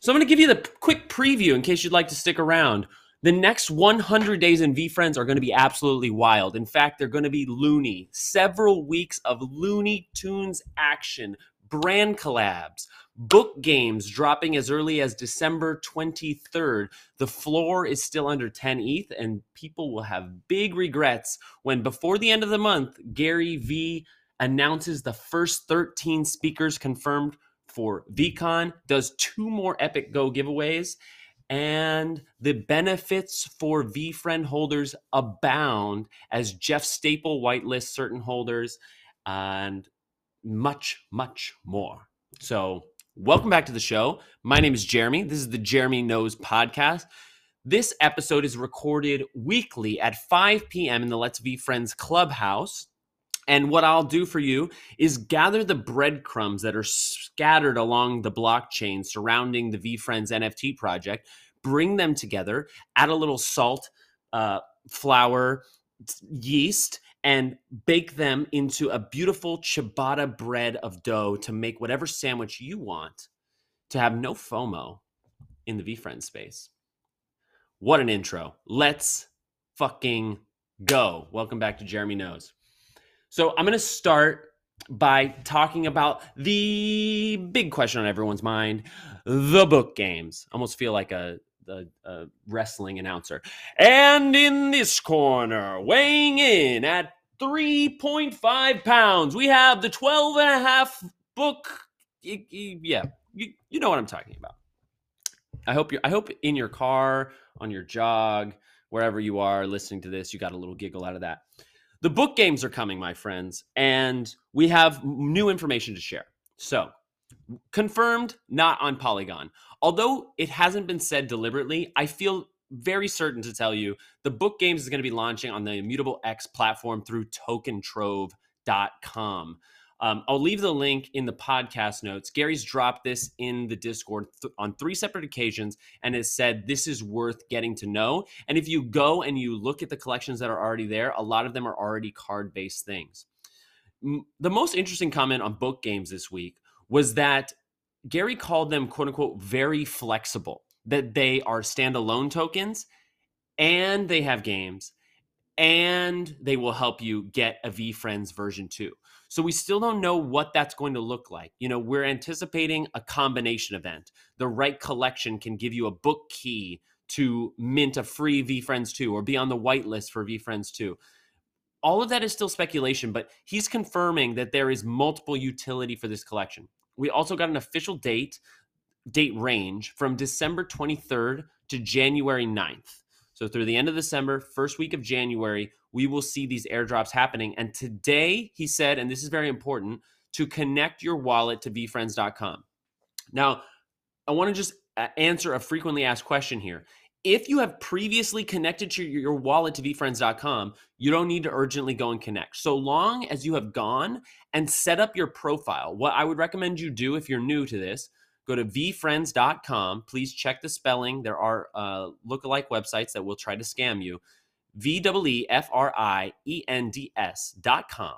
So I'm going to give you the quick preview in case you'd like to stick around. The next 100 days in VeeFriends are going to be absolutely wild. In fact, they're going to be loony. Several weeks of Looney Tunes action, brand collabs, book games dropping as early as December 23rd. The floor is still under 10 ETH, and people will have big regrets when, before the end of the month, Gary Vee announces the first 13 speakers confirmed for VeeCon, does two more Epic Go giveaways, and the benefits for VeeFriend holders abound as Jeff Staple whitelists certain holders and much, much more. So, welcome back to the show. My name is Jeremy. This is the Jeremy Knows podcast. This episode is recorded weekly at 5 p.m. in the Let's VeeFriends Clubhouse. And what I'll do for you is gather the breadcrumbs that are scattered along the blockchain surrounding the VeeFriends NFT project, bring them together, add a little salt, uh, flour, yeast, and bake them into a beautiful ciabatta bread of dough to make whatever sandwich you want to have no FOMO in the VeeFriends space. What an intro. Let's fucking go. Welcome back to Jeremy Knows. So I'm going to start by talking about the big question on everyone's mind the book games. Almost feel like a, a, a, wrestling announcer. And in this corner, weighing in at 3.5 pounds, we have the 12 and a half book. Yeah, you, you know what I'm talking about. I hope you I hope in your car, on your jog, wherever you are listening to this, you got a little giggle out of that. The book games are coming, my friends, and we have new information to share. So, confirmed, not on Polygon. Although it hasn't been said deliberately, I feel very certain to tell you the book games is going to be launching on the Immutable X platform through tokentrove.com. Um, I'll leave the link in the podcast notes. Gary's dropped this in the Discord th- on three separate occasions and has said this is worth getting to know. And if you go and you look at the collections that are already there, a lot of them are already card based things. M- the most interesting comment on book games this week was that Gary called them, quote unquote, very flexible, that they are standalone tokens and they have games and they will help you get a VeeFriends version 2. So we still don't know what that's going to look like. You know, we're anticipating a combination event. The right collection can give you a book key to mint a free VeeFriends 2 or be on the whitelist for VeeFriends 2. All of that is still speculation, but he's confirming that there is multiple utility for this collection. We also got an official date, date range from December 23rd to January 9th. So through the end of December, first week of January, we will see these airdrops happening. And today, he said, and this is very important, to connect your wallet to VeeFriends.com. Now, I want to just uh, answer a frequently asked question here. If you have previously connected to your wallet to VeeFriends.com, you don't need to urgently go and connect. So long as you have gone and set up your profile, what I would recommend you do if you're new to this, go to VeeFriends.com. Please check the spelling. There are uh, lookalike websites that will try to scam you. V E F R I E N D S dot com.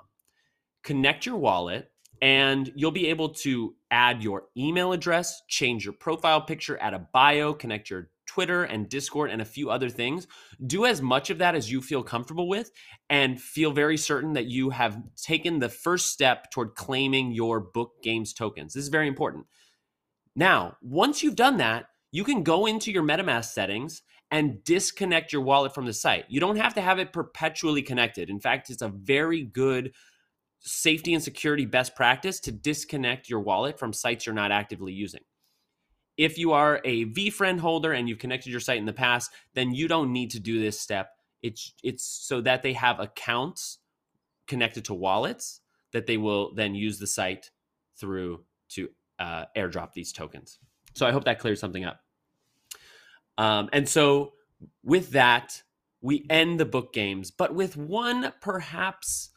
Connect your wallet, and you'll be able to add your email address, change your profile picture, add a bio, connect your Twitter and Discord, and a few other things. Do as much of that as you feel comfortable with, and feel very certain that you have taken the first step toward claiming your book games tokens. This is very important. Now, once you've done that, you can go into your MetaMask settings and disconnect your wallet from the site. You don't have to have it perpetually connected. In fact, it's a very good safety and security best practice to disconnect your wallet from sites you're not actively using. If you are a VeeFriend holder and you've connected your site in the past, then you don't need to do this step. It's it's so that they have accounts connected to wallets that they will then use the site through to uh, airdrop these tokens. So I hope that clears something up. Um, and so with that, we end the book games, but with one perhaps,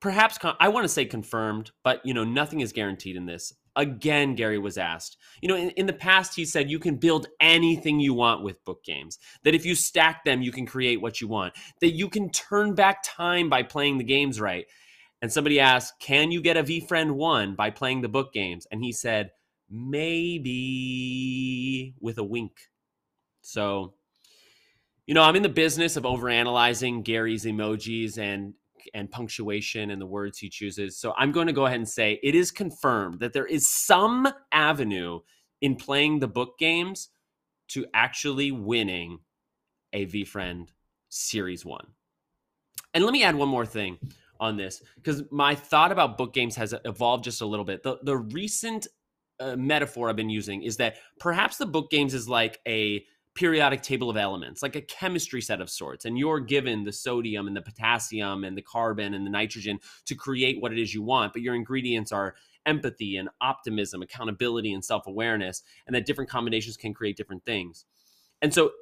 perhaps con- I want to say confirmed, but you know nothing is guaranteed in this. Again, Gary was asked. You know, in, in the past, he said you can build anything you want with book games. That if you stack them, you can create what you want. That you can turn back time by playing the games right. And somebody asked, "Can you get a VeeFriend one by playing the book games?" And he said, maybe with a wink. So, you know, I'm in the business of overanalyzing Gary's emojis and and punctuation and the words he chooses. So I'm going to go ahead and say it is confirmed that there is some avenue in playing the book games to actually winning a VeeFriend Series 1. And let me add one more thing on this because my thought about book games has evolved just a little bit. The the recent uh, metaphor I've been using is that perhaps the book games is like a periodic table of elements, like a chemistry set of sorts, and you're given the sodium and the potassium and the carbon and the nitrogen to create what it is you want, but your ingredients are empathy and optimism, accountability and self-awareness, and that different combinations can create different things. And so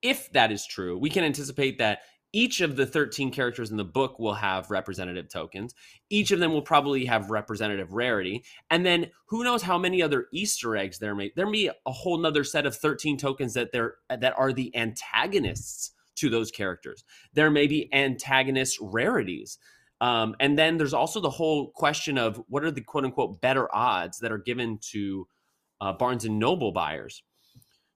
if that is true, we can anticipate that each of the 13 characters in the book will have representative tokens. Each of them will probably have representative rarity. And then who knows how many other Easter eggs there may there may be a whole nother set of 13 tokens that they're that are the antagonists to those characters. There may be antagonist rarities. Um, and then there's also the whole question of what are the quote unquote better odds that are given to uh, Barnes and Noble buyers.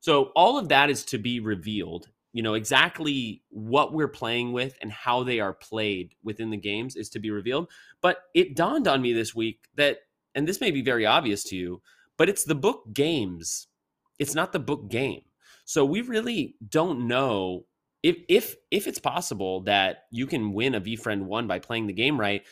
So all of that is to be revealed you know exactly what we're playing with and how they are played within the games is to be revealed but it dawned on me this week that and this may be very obvious to you but it's the book games. It's not the book game. So we really don't know if if if it's possible that you can win a VeeFriend 1 by playing the game right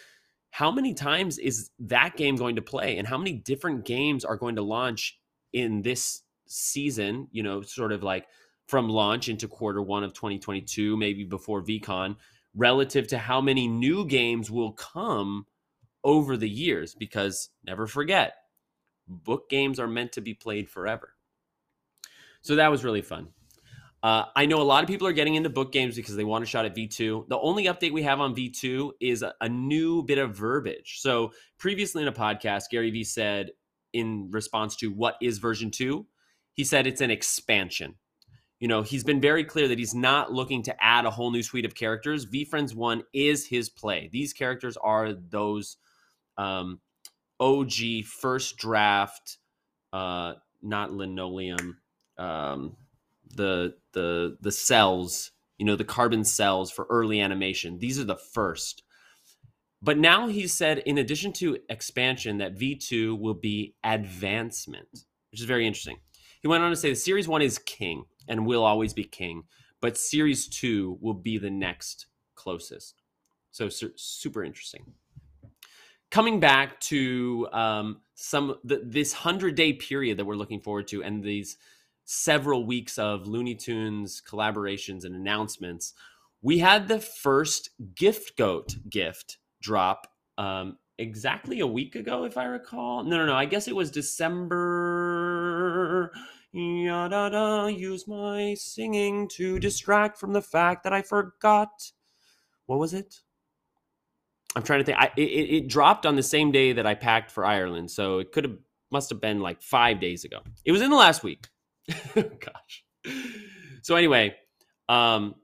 how many times is that game going to play and how many different games are going to launch in this season you know sort of like from launch into quarter one of 2022, maybe before VeeCon, relative to how many new games will come over the years. Because never forget, book games are meant to be played forever. So that was really fun. Uh, I know a lot of people are getting into book games because they want a shot at V2. The only update we have on V2 is a, a new bit of verbiage. So previously in a podcast, Gary Vee said in response to what is version 2, he said it's an expansion you know, he's been very clear that he's not looking to add a whole new suite of characters. VeeFriends 1 is his play. These characters are those um, OG first draft, uh, not linoleum, um, the the the cells, you know, the carbon cells for early animation. These are the first. But now he said, in addition to expansion, that V2 will be advancement, which is very interesting. He went on to say the series one is king and will always be king, but series two will be the next closest. So su- super interesting. Coming back to um, some the, this hundred day period that we're looking forward to, and these several weeks of Looney Tunes collaborations and announcements, we had the first Gift Goat gift drop um, exactly a week ago, if I recall. No, no, no. I guess it was December Ya da use my singing to distract from the fact that I forgot. What was it? I'm trying to think. I, it, it dropped on the same day that I packed for Ireland, so it could have must have been like five days ago. It was in the last week. Gosh. So anyway, um,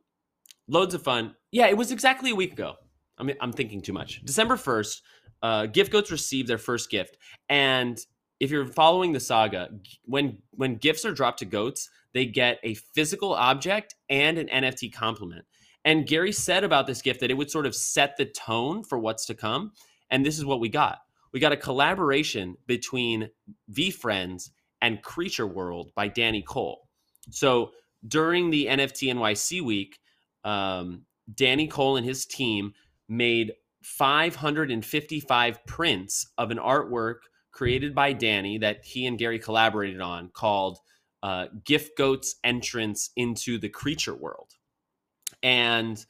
loads of fun. Yeah, it was exactly a week ago. I mean, I'm thinking too much. December 1st, uh, Gift Goats received their first gift, and if you're following the saga, when when gifts are dropped to goats, they get a physical object and an NFT complement. And Gary said about this gift that it would sort of set the tone for what's to come. And this is what we got. We got a collaboration between VeeFriends and Creature World by Danny Cole. So during the NFT NYC week, um, Danny Cole and his team made 555 prints of an artwork created by Danny that he and Gary collaborated on called uh, Gift Goat's Entrance into the Creature World. And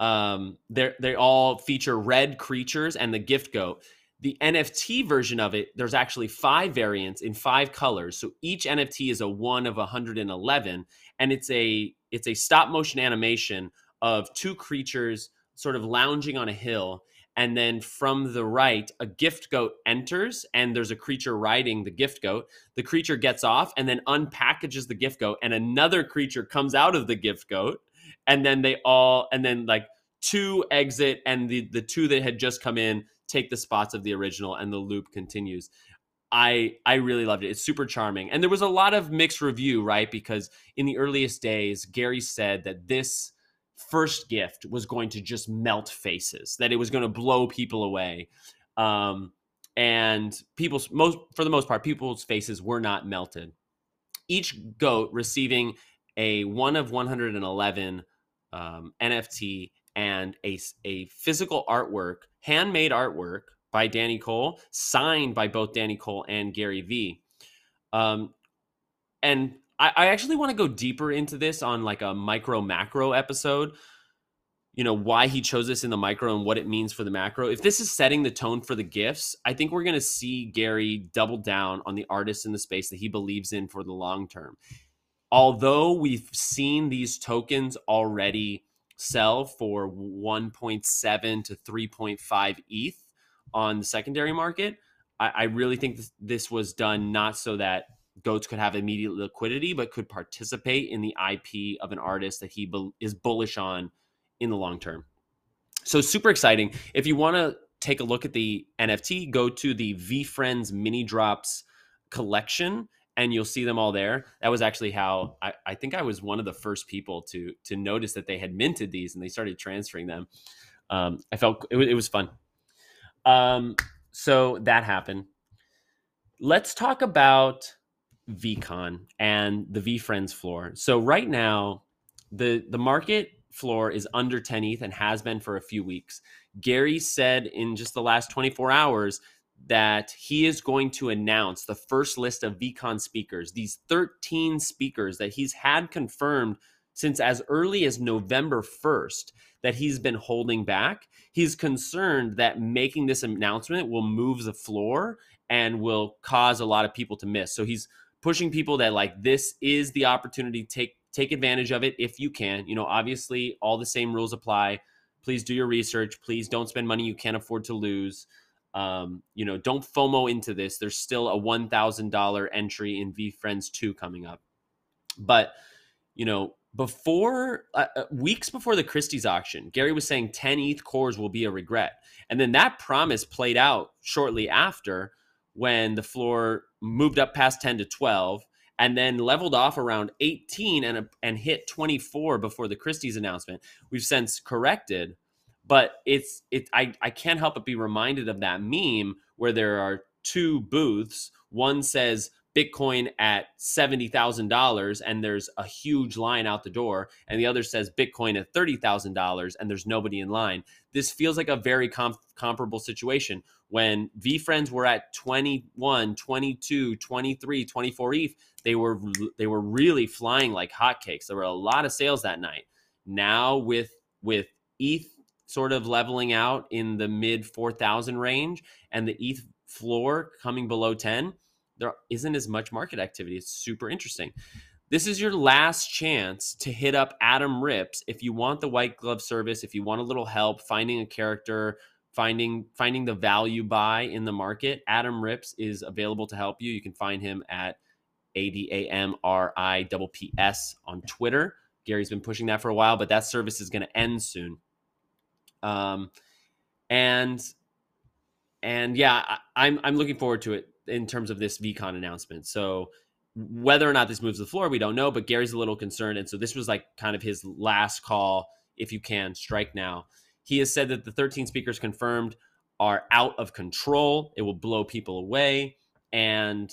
um, they they all feature red creatures and the gift goat. The NFT version of it, there's actually five variants in five colors. So each NFT is a one of 111, and it's a it's a stop motion animation of two creatures sort of lounging on a hill and then from the right a gift goat enters and there's a creature riding the gift goat the creature gets off and then unpackages the gift goat and another creature comes out of the gift goat and then they all and then like two exit and the the two that had just come in take the spots of the original and the loop continues I I really loved it. It's super charming. And there was a lot of mixed review, right? Because in the earliest days, Gary said that this first gift was going to just melt faces, that it was going to blow people away. Um, and people's most for the most part, people's faces were not melted. Each goat receiving a one of 111 um, NFT and a, a physical artwork, handmade artwork by Danny Cole, signed by both Danny Cole and Gary Vee. Um, and I, I actually want to go deeper into this on like a micro macro episode. You know, why he chose this in the micro and what it means for the macro. If this is setting the tone for the gifts, I think we're going to see Gary double down on the artists in the space that he believes in for the long term. Although we've seen these tokens already sell for 1.7 to 3.5 ETH on the secondary market. I, I really think this, this, was done not so that goats could have immediate liquidity, but could participate in the IP of an artist that he be, is bullish on in the long term. So super exciting. If you want to take a look at the NFT, go to the VeeFriends mini drops collection and you'll see them all there. That was actually how I, I think I was one of the first people to to notice that they had minted these and they started transferring them. Um, I felt it, it was fun. Um, so that happened. Let's talk about VeeCon and the VeeFriends floor. So right now, the the market floor is under 10 ETH and has been for a few weeks. Gary said in just the last 24 hours that he is going to announce the first list of VeeCon speakers, these 13 speakers that he's had confirmed since as early as November 1st that he's been holding back. He's concerned that making this announcement will move the floor and will cause a lot of people to miss. So he's pushing people that like this is the opportunity take take advantage of it if you can. You know, obviously all the same rules apply. Please do your research. Please don't spend money you can't afford to lose. Um, you know, don't FOMO into this. There's still a $1,000 entry in VeeFriends 2 coming up. But, you know, before uh, uh, weeks before the Christie's auction, Gary was saying 10 ETH cores will be a regret. And then that promise played out shortly after when the floor moved up past 10 to 12 and then leveled off around 18 and, uh, and hit 24 before the Christie's announcement. We've since corrected but it's it I, I can't help but be reminded of that meme where there are two booths one says bitcoin at $70000 and there's a huge line out the door and the other says bitcoin at $30000 and there's nobody in line. This feels like a very com- comparable situation. When VeeFriends were at 21 22 23 24 eth they were they were really flying like hotcakes. There were a lot of sales that night. Now with with eth sort of leveling out in the mid 4,000 range and the ETH floor coming below 10, there isn't as much market activity. It's super interesting. This is your last chance to hit up Adam Ripps if you want the white glove service, if you want a little help finding a character, finding finding the value buy in the market. Adam Ripps is available to help you. You can find him at A D A M R I P P S on Twitter. Gary's been pushing that for a while, but that service is going to end soon. Um, and and yeah, I, I'm I'm looking forward to it in terms of this VeeCon announcement. So whether or not this moves the floor, we don't know. But Gary's a little concerned, and so this was like kind of his last call. If you can strike now, he has said that the 13 speakers confirmed are out of control. It will blow people away, and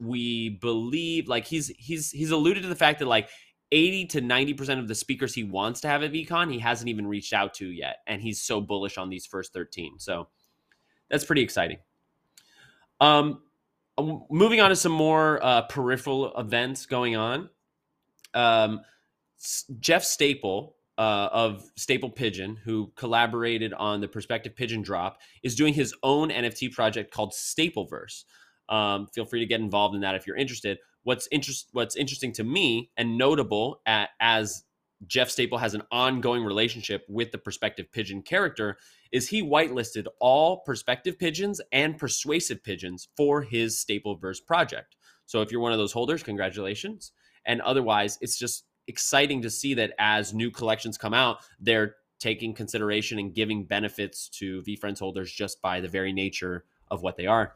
we believe like he's he's he's alluded to the fact that like 80 to 90% of the speakers he wants to have at VeeCon, he hasn't even reached out to yet. And he's so bullish on these first 13. So that's pretty exciting. Um, moving on to some more uh, peripheral events going on. Um, Jeff Staple uh, of Staple Pigeon, who collaborated on the Perspective Pigeon drop, is doing his own NFT project called Stapleverse. Um, feel free to get involved in that if you're interested what's interest what's interesting to me and notable at, as Jeff Staple has an ongoing relationship with the prospective Pigeon character is he whitelisted all prospective Pigeons and Persuasive Pigeons for his Stapleverse project. So if you're one of those holders, congratulations. And otherwise, it's just exciting to see that as new collections come out, they're taking consideration and giving benefits to VeeFriends holders just by the very nature of what they are.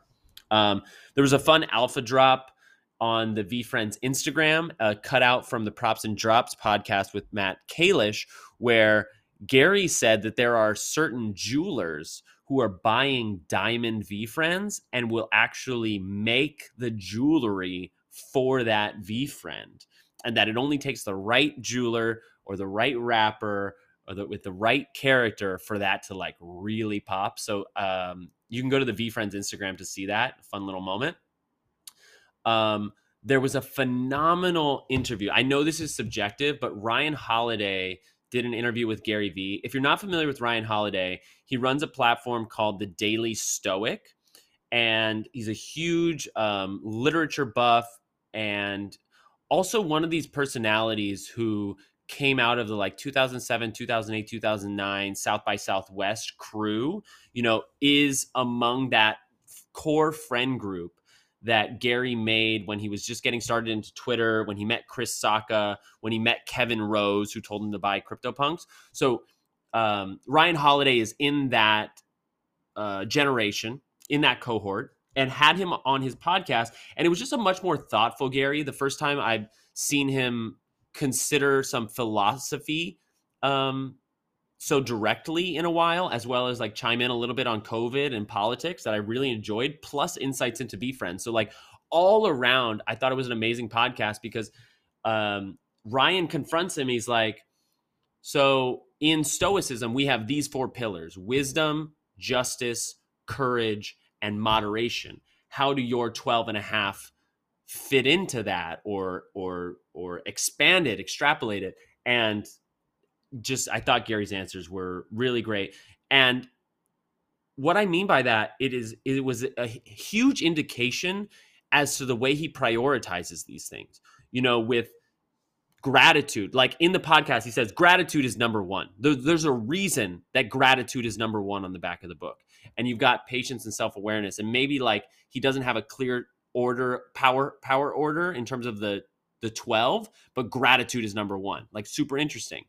Um, there was a fun alpha drop on the VeeFriends Instagram, a cutout from the Props and Drops podcast with Matt Kalish, where Gary said that there are certain jewelers who are buying diamond VeeFriends and will actually make the jewelry for that VeeFriend. and that it only takes the right jeweler or the right rapper or the, with the right character for that to like really pop. So um, you can go to the VeeFriends Instagram to see that fun little moment. Um, there was a phenomenal interview. I know this is subjective, but Ryan Holiday did an interview with Gary Vee. If you're not familiar with Ryan Holiday, he runs a platform called the Daily Stoic, and he's a huge um, literature buff and also one of these personalities who came out of the like 2007 2008 2009 south by southwest crew you know is among that core friend group that Gary made when he was just getting started into Twitter, when he met Chris Sacca, when he met Kevin Rose, who told him to buy CryptoPunks. So um, Ryan Holiday is in that uh, generation, in that cohort, and had him on his podcast. And it was just a much more thoughtful Gary. The first time I've seen him consider some philosophy um, so directly in a while, as well as like chime in a little bit on COVID and politics that I really enjoyed, plus insights into VeeFriends. So like all around, I thought it was an amazing podcast because um, Ryan confronts him. He's like, so in Stoicism, we have these four pillars wisdom, justice, courage, and moderation. How do your 12 and a half fit into that or or or expand it, extrapolate it? And just I thought Gary's answers were really great. And what I mean by that, it is it was a huge indication as to the way he prioritizes these things. You know, with gratitude, like in the podcast, he says gratitude is number one. there's a reason that gratitude is number one on the back of the book. And you've got patience and self awareness, and maybe like he doesn't have a clear order power power order in terms of the the 12 but gratitude is number one like super interesting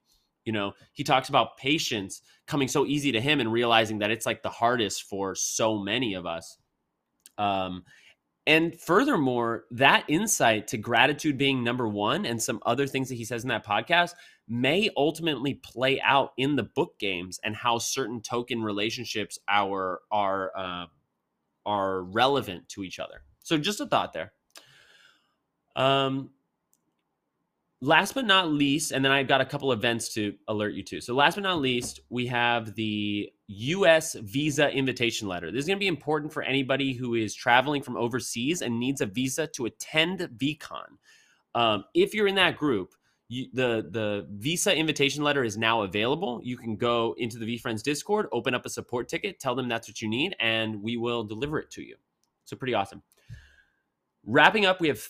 you know, he talks about patience coming so easy to him and realizing that it's like the hardest for so many of us. Um, and furthermore, that insight to gratitude being number one and some other things that he says in that podcast may ultimately play out in the book games and how certain token relationships are are uh, are relevant to each other. So just a thought there. Um, last but not least, and then I've got a couple events to alert you to. So, last but not least, we have the US visa invitation letter. This is going to be important for anybody who is traveling from overseas and needs a visa to attend VeeCon. Um, if you're in that group, you, the the visa invitation letter is now available. You can go into the VeeFriends Discord, open up a support ticket, tell them that's what you need, and we will deliver it to you. So pretty awesome. Wrapping up, we have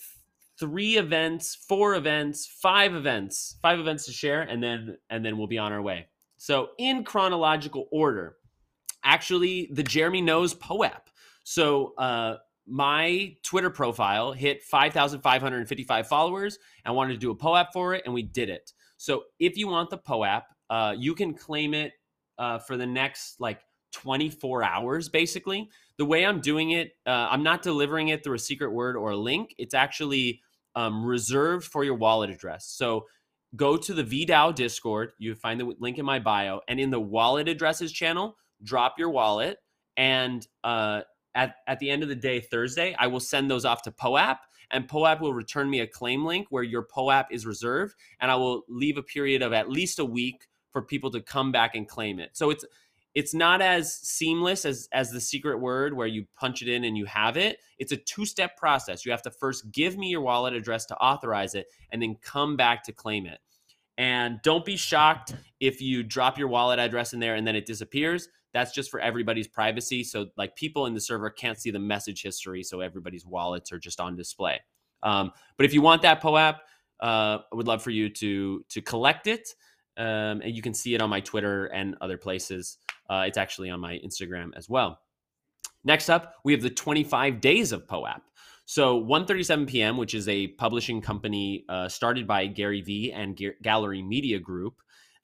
three events, four events, five events, five events to share, and then and then we'll be on our way. So in chronological order, actually the Jeremy Knows POAP. So uh, my Twitter profile hit 5,555 followers. I wanted to do a POAP for it, and we did it. So if you want the POAP, uh, you can claim it uh, for the next like 24 hours, basically. The way I'm doing it, uh, I'm not delivering it through a secret word or a link. It's actually um, reserved for your wallet address. So go to the VDAO Discord. You find the link in my bio, and in the wallet addresses channel, drop your wallet. And uh, at at the end of the day, Thursday, I will send those off to POAP, and POAP will return me a claim link where your POAP is reserved, and I will leave a period of at least a week for people to come back and claim it. So it's it's not as seamless as as the secret word where you punch it in and you have it. It's a two step process. You have to first give me your wallet address to authorize it and then come back to claim it. And don't be shocked if you drop your wallet address in there and then it disappears. That's just for everybody's privacy. So like people in the server can't see the message history so everybody's wallets are just on display. Um, but if you want that poap uh, i would love for you to to collect it um, and you can see it on my twitter and other places uh, it's actually on my Instagram as well. Next up, we have the 25 days of POAP. So One37pm, which is a publishing company uh, started by Gary Vee and Gallery Media Group,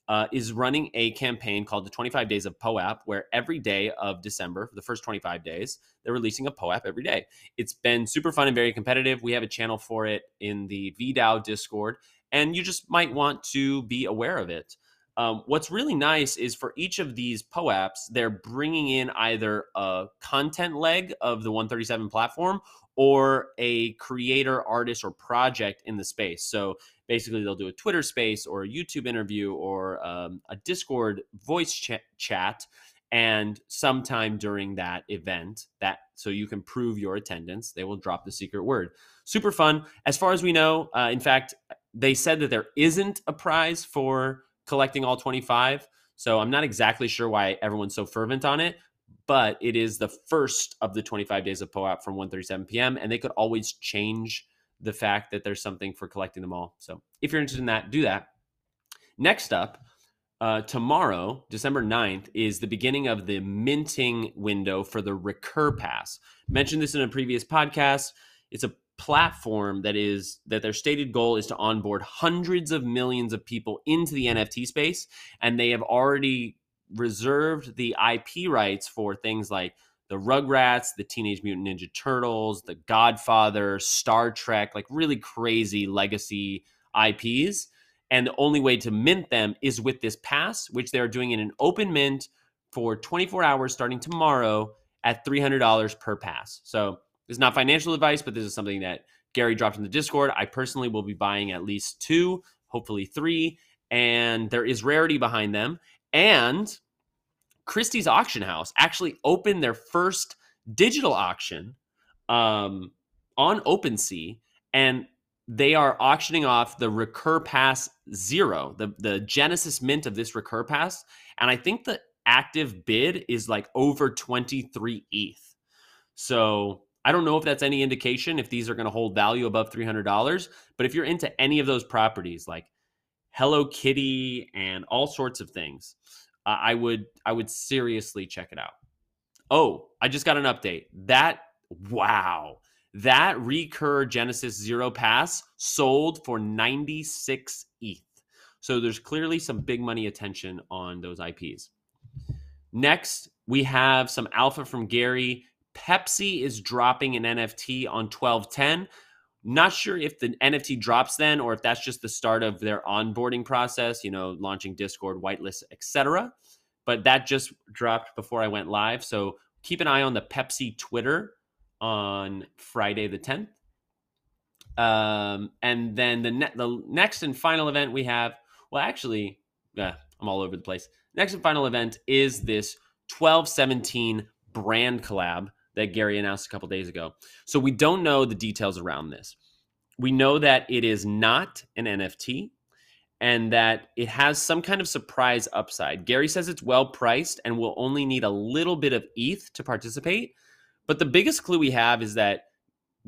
uh, is running a campaign called the 25 Days of POAP, where every day of December, for the first 25 days, they're releasing a POAP every day. It's been super fun and very competitive. We have a channel for it in the VDAO Discord, and you just might want to be aware of it. Um, what's really nice is for each of these POAPs, they're bringing in either a content leg of the 137 platform or a creator, artist, or project in the space. So basically, they'll do a Twitter space or a YouTube interview or um, a Discord voice ch- chat. And sometime during that event, that so you can prove your attendance, they will drop the secret word. Super fun. As far as we know, uh, in fact, they said that there isn't a prize for collecting all 25. So I'm not exactly sure why everyone's so fervent on it, but it is the first of the 25 days of POAP from One37pm and they could always change the fact that there's something for collecting them all. So if you're interested in that, do that. Next up, uh, tomorrow, December 9th, is the beginning of the minting window for the Recur Pass. Mentioned this in a previous podcast. It's a platform that is that their stated goal is to onboard hundreds of millions of people into the NFT space and they have already reserved the IP rights for things like the Rugrats, the Teenage Mutant Ninja Turtles, the Godfather, Star Trek, like really crazy legacy IPs. And the only way to mint them is with this pass, which they're doing in an open mint for 24 hours starting tomorrow at $300 per pass. So this is not financial advice, but this is something that Gary dropped in the Discord. I personally will be buying at least two, hopefully three, and there is rarity behind them. And Christie's Auction House actually opened their first digital auction um, on OpenSea, and they are auctioning off the Recur Pass Zero, the the Genesis mint of this Recur Pass, and I think the active bid is like over 23 ETH. So I don't know if that's any indication if these are going to hold value above $300, but if you're into any of those properties like Hello Kitty and all sorts of things, uh, I would I would seriously check it out. Oh, I just got an update. That wow. That Recur Genesis Zero Pass sold for 96 ETH. So there's clearly some big money attention on those IPs. Next, we have some alpha from Gary Pepsi is dropping an NFT on 1210. Not sure if the NFT drops then or if that's just the start of their onboarding process, you know, launching Discord, whitelist, etc. But that just dropped before I went live. So keep an eye on the Pepsi Twitter on Friday the 10th. Um, and then the, ne- the next and final event we have, well, actually, yeah, I'm all over the place. Next and final event is this 1217 brand collab that Gary announced a couple days ago. So we don't know the details around this. We know that it is not an NFT and that it has some kind of surprise upside. Gary says it's well priced and will only need a little bit of ETH to participate. But the biggest clue we have is that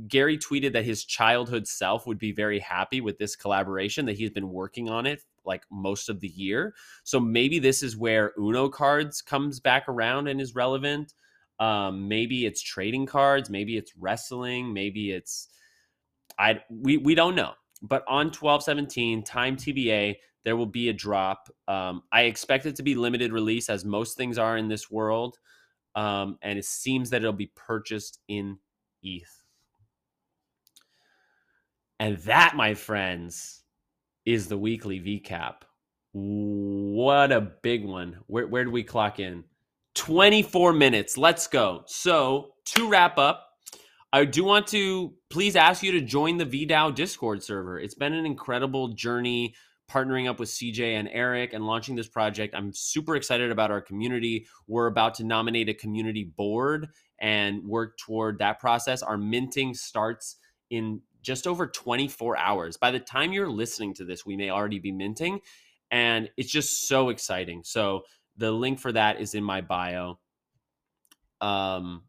Gary tweeted that his childhood self would be very happy with this collaboration, that he's been working on it like most of the year. So maybe this is where Uno cards comes back around and is relevant. Um, maybe it's trading cards, maybe it's wrestling, maybe it's I we we don't know. But on 1217, time TBA, there will be a drop. Um, I expect it to be limited release, as most things are in this world. Um, and it seems that it'll be purchased in ETH. And that, my friends, is the weekly VCAP. What a big one. Where, where do we clock in? 24 minutes. Let's go. So, to wrap up, I do want to please ask you to join the VDAO Discord server. It's been an incredible journey partnering up with CJ and Eric and launching this project. I'm super excited about our community. We're about to nominate a community board and work toward that process. Our minting starts in just over 24 hours. By the time you're listening to this, we may already be minting. And it's just so exciting. So, the link for that is in my bio. Um,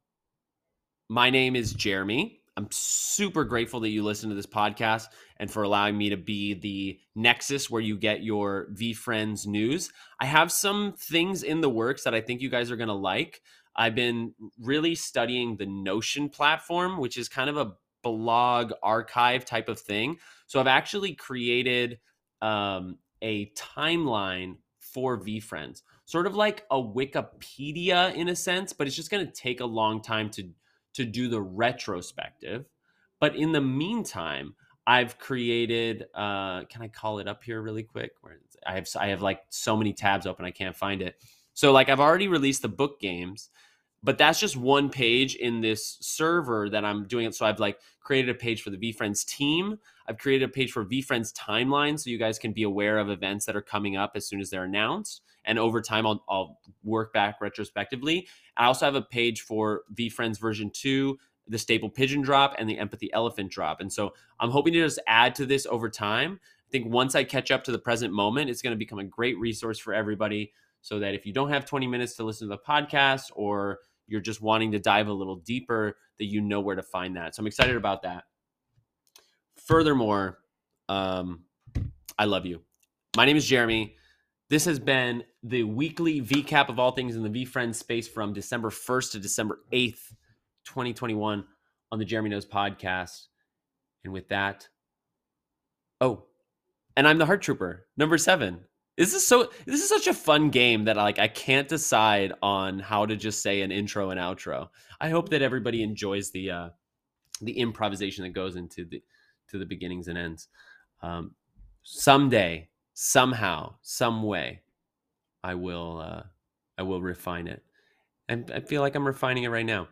my name is Jeremy. I'm super grateful that you listen to this podcast and for allowing me to be the nexus where you get your VeeFriends news. I have some things in the works that I think you guys are going to like. I've been really studying the Notion platform, which is kind of a blog archive type of thing. So I've actually created um, a timeline for VeeFriends, sort of like a Wikipedia in a sense, but it's just going to take a long time to to do the retrospective. But in the meantime, I've created. Uh, can I call it up here really quick? Where I have I have like so many tabs open, I can't find it. So like I've already released the book games, but that's just one page in this server that I'm doing it. So I've like created a page for the VeeFriends team. I've created a page for VeeFriends timeline, so you guys can be aware of events that are coming up as soon as they're announced. And over time, I'll, I'll work back retrospectively. I also have a page for VeeFriends version two the staple pigeon drop and the empathy elephant drop. And so I'm hoping to just add to this over time. I think once I catch up to the present moment, it's going to become a great resource for everybody so that if you don't have 20 minutes to listen to the podcast or you're just wanting to dive a little deeper, that you know where to find that. So I'm excited about that. Furthermore, um, I love you. My name is Jeremy. This has been the weekly VCAP of all things in the VeeFriends space from December 1st to December 8th. 2021 on the Jeremy Knows podcast. And with that, oh, and I'm the Heart Trooper, number seven. This is so. This is such a fun game that like I can't decide on how to just say an intro and outro. I hope that everybody enjoys the uh, the improvisation that goes into the to the beginnings and ends. Um, someday, somehow, some way, I will uh, I will refine it, and I feel like I'm refining it right now.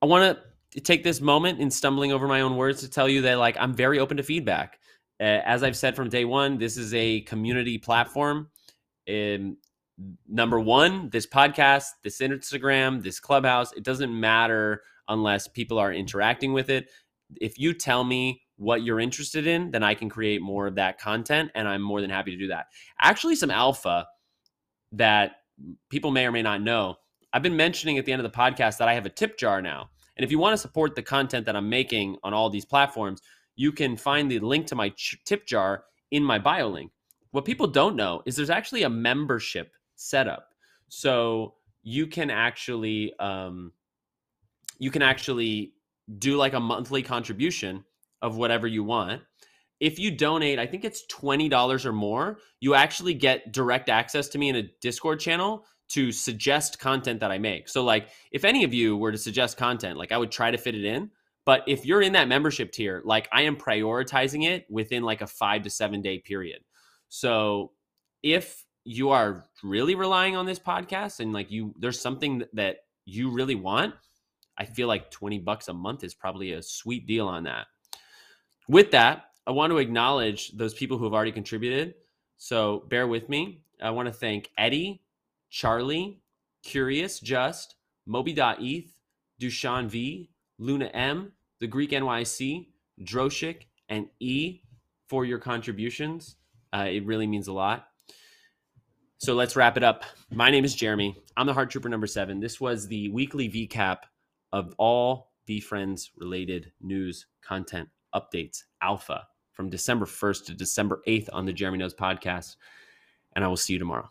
I want to take this moment in stumbling over my own words to tell you that like I'm very open to feedback. Uh, as I've said from day one, this is a community platform. Um, number one, this podcast, this Instagram, this clubhouse, it doesn't matter unless people are interacting with it. If you tell me what you're interested in, then I can create more of that content, and I'm more than happy to do that. Actually, some alpha that people may or may not know I've been mentioning at the end of the podcast that I have a tip jar now. And if you want to support the content that I'm making on all these platforms, you can find the link to my tip jar in my bio link. What people don't know is there's actually a membership setup. So you can actually um, you can actually do like a monthly contribution of whatever you want. If you donate, I think it's $20 or more, you actually get direct access to me in a Discord channel to suggest content that I make. So like if any of you were to suggest content, like I would try to fit it in. But if you're in that membership tier, like I am prioritizing it within like a 5 to 7 day period. So if you are really relying on this podcast and like you there's something that you really want, I feel like 20 bucks a month is probably a sweet deal on that. With that, I want to acknowledge those people who have already contributed. So bear with me. I want to thank Eddie, Charlie, Curious Just, Moby.eth, Dushan V, Luna M, the Greek NYC, Droshik, and E for your contributions. Uh, it really means a lot. So let's wrap it up. My name is Jeremy. I'm the Heart Trooper number seven. This was the weekly VCAP of all VeeFriends related news, content, updates, alpha from December 1st to December 8th on the Jeremy Knows podcast. And I will see you tomorrow.